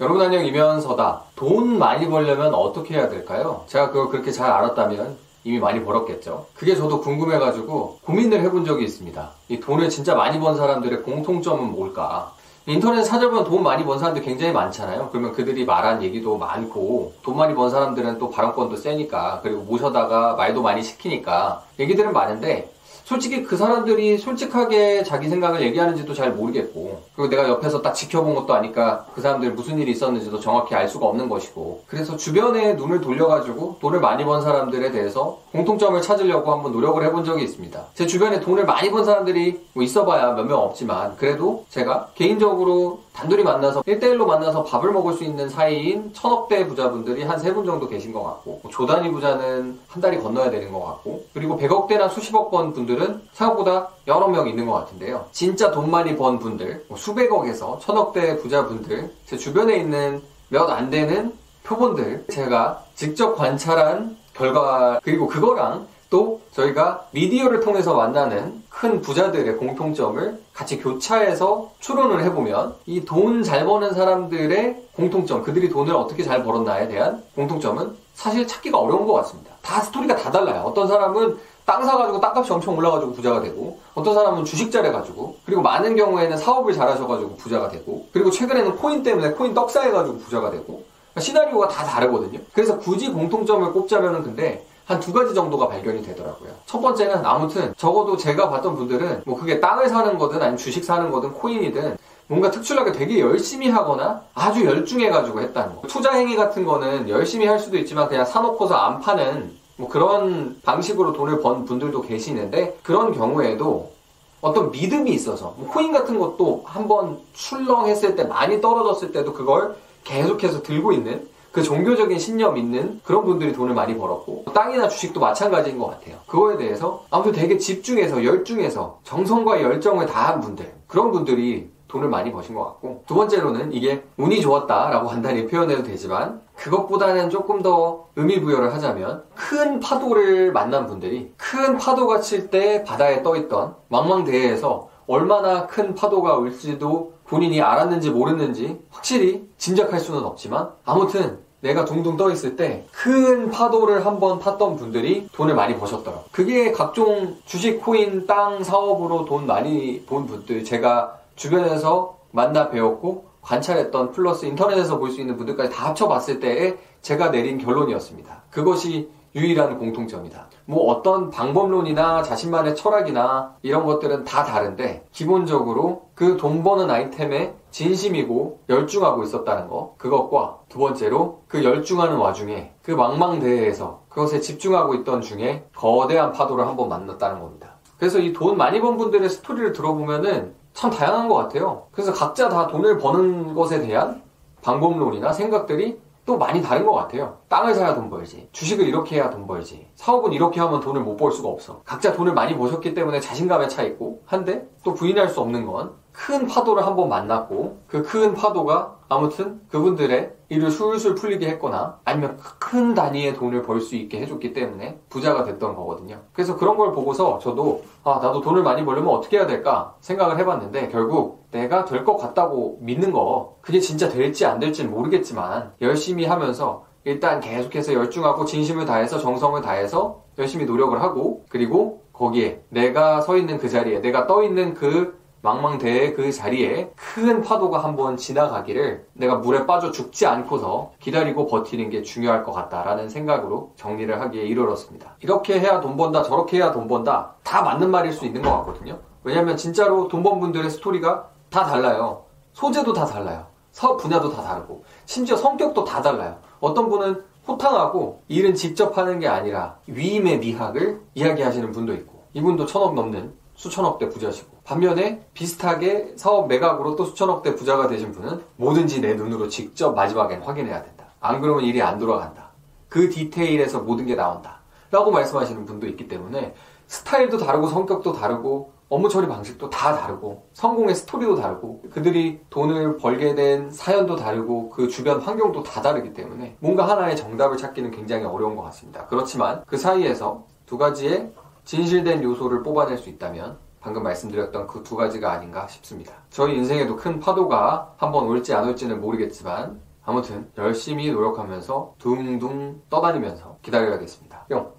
여러분 안녕 이면서다. 돈 많이 벌려면 어떻게 해야 될까요? 제가 그걸 그렇게 잘 알았다면 이미 많이 벌었겠죠. 그게 저도 궁금해가지고 고민을 해본 적이 있습니다. 이 돈을 진짜 많이 번 사람들의 공통점은 뭘까? 인터넷 찾아보면 돈 많이 번 사람들 굉장히 많잖아요. 그러면 그들이 말한 얘기도 많고 돈 많이 번 사람들은 또 발언권도 세니까 그리고 모셔다가 말도 많이 시키니까 얘기들은 많은데 솔직히 그 사람들이 솔직하게 자기 생각을 얘기하는지도 잘 모르겠고 그리고 내가 옆에서 딱 지켜본 것도 아니까 그 사람들 무슨 일이 있었는지도 정확히 알 수가 없는 것이고 그래서 주변에 눈을 돌려가지고 돈을 많이 번 사람들에 대해서 공통점을 찾으려고 한번 노력을 해본 적이 있습니다. 제 주변에 돈을 많이 번 사람들이 뭐 있어봐야 몇 명 없지만 그래도 제가 개인적으로 단둘이 만나서 1대1로 만나서 밥을 먹을 수 있는 사이인 천억대 부자분들이 한 세 분 정도 계신 것 같고 뭐 조단위 부자는 한 달이 건너야 되는 것 같고 그리고 100억대나 수십억 번 분들은 생각보다 여러 명 있는 것 같은데요. 진짜 돈 많이 번 분들 뭐 수백억에서 천억대 부자분들 제 주변에 있는 몇 안 되는 표본들 제가 직접 관찰한 결과 그리고 그거랑 또 저희가 미디어를 통해서 만나는 큰 부자들의 공통점을 같이 교차해서 추론을 해보면 이 돈 잘 버는 사람들의 공통점, 그들이 돈을 어떻게 잘 벌었나에 대한 공통점은 사실 찾기가 어려운 것 같습니다. 다 스토리가 다 달라요. 어떤 사람은 땅 사가지고 땅값이 엄청 올라가지고 부자가 되고 어떤 사람은 주식 잘해가지고 그리고 많은 경우에는 사업을 잘하셔가지고 부자가 되고 그리고 최근에는 코인 때문에 코인 떡사해가지고 부자가 되고 그러니까 시나리오가 다 다르거든요. 그래서 굳이 공통점을 꼽자면은 근데 한 두 가지 정도가 발견이 되더라고요. 첫 번째는 아무튼 적어도 제가 봤던 분들은 뭐 그게 땅을 사는 거든 아니면 주식 사는 거든 코인이든 뭔가 특출나게 되게 열심히 하거나 아주 열중해가지고 했다는 거. 투자 행위 같은 거는 열심히 할 수도 있지만 그냥 사놓고서 안 파는 뭐 그런 방식으로 돈을 번 분들도 계시는데 그런 경우에도 어떤 믿음이 있어서 뭐 코인 같은 것도 한번 출렁했을 때 많이 떨어졌을 때도 그걸 계속해서 들고 있는 그 종교적인 신념 있는 그런 분들이 돈을 많이 벌었고 땅이나 주식도 마찬가지인 것 같아요. 그거에 대해서 아무튼 되게 집중해서 열중해서 정성과 열정을 다한 분들 그런 분들이 돈을 많이 버신 것 같고 두 번째로는 이게 운이 좋았다라고 간단히 표현해도 되지만 그것보다는 조금 더 의미 부여를 하자면 큰 파도를 만난 분들이 큰 파도가 칠 때 바다에 떠 있던 망망대해에서 얼마나 큰 파도가 올지도 본인이 알았는지 모르는지 확실히 짐작할 수는 없지만 아무튼 내가 둥둥 떠 있을 때 큰 파도를 한번 탔던 분들이 돈을 많이 버셨더라고요. 그게 각종 주식, 코인, 땅 사업으로 돈 많이 본 분들 제가 주변에서 만나 배웠고 관찰했던 플러스 인터넷에서 볼 수 있는 분들까지 다 합쳐봤을 때에 제가 내린 결론이었습니다. 그것이 유일한 공통점이다. 뭐 어떤 방법론이나 자신만의 철학이나 이런 것들은 다 다른데 기본적으로 그 돈 버는 아이템에 진심이고 열중하고 있었다는 거 그것과 두 번째로 그 열중하는 와중에 그 망망대해에서 그것에 집중하고 있던 중에 거대한 파도를 한번 만났다는 겁니다. 그래서 이 돈 많이 번 분들의 스토리를 들어보면은 참 다양한 것 같아요. 그래서 각자 다 돈을 버는 것에 대한 방법론이나 생각들이 또 많이 다른 것 같아요. 땅을 사야 돈 벌지. 주식을 이렇게 해야 돈 벌지. 사업은 이렇게 하면 돈을 못 벌 수가 없어. 각자 돈을 많이 버셨기 때문에 자신감에 차 있고. 한데 또 부인할 수 없는 건 큰 파도를 한번 만났고 그 큰 파도가 아무튼 그분들의 일을 술술 풀리게 했거나 아니면 큰 단위의 돈을 벌 수 있게 해줬기 때문에 부자가 됐던 거거든요. 그래서 그런 걸 보고서 저도 아 나도 돈을 많이 벌려면 어떻게 해야 될까 생각을 해봤는데 결국 내가 될 것 같다고 믿는 거 그게 진짜 될지 안 될지는 모르겠지만 열심히 하면서 일단 계속해서 열중하고 진심을 다해서 정성을 다해서 열심히 노력을 하고 그리고 거기에 내가 서 있는 그 자리에 내가 떠 있는 그 망망대해 그 자리에 큰 파도가 한번 지나가기를 내가 물에 빠져 죽지 않고서 기다리고 버티는 게 중요할 것 같다라는 생각으로 정리를 하기에 이르렀습니다. 이렇게 해야 돈 번다, 저렇게 해야 돈 번다 다 맞는 말일 수 있는 것 같거든요. 왜냐하면 진짜로 돈 번 분들의 스토리가 다 달라요. 소재도 다 달라요. 사업 분야도 다 다르고 심지어 성격도 다 달라요. 어떤 분은 호탕하고 일은 직접 하는 게 아니라 위임의 미학을 이야기하시는 분도 있고 이분도 천억 넘는 수천억대 부자시고 반면에 비슷하게 사업 매각으로 또 수천억대 부자가 되신 분은 뭐든지 내 눈으로 직접 마지막엔 확인해야 된다. 안 그러면 일이 안 돌아간다. 그 디테일에서 모든 게 나온다. 라고 말씀하시는 분도 있기 때문에 스타일도 다르고 성격도 다르고 업무 처리 방식도 다 다르고 성공의 스토리도 다르고 그들이 돈을 벌게 된 사연도 다르고 그 주변 환경도 다 다르기 때문에 뭔가 하나의 정답을 찾기는 굉장히 어려운 것 같습니다. 그렇지만 그 사이에서 두 가지의 진실된 요소를 뽑아낼 수 있다면 방금 말씀드렸던 그 두 가지가 아닌가 싶습니다. 저희 인생에도 큰 파도가 한번 올지 안 올지는 모르겠지만 아무튼 열심히 노력하면서 둥둥 떠다니면서 기다려야겠습니다. 뿅!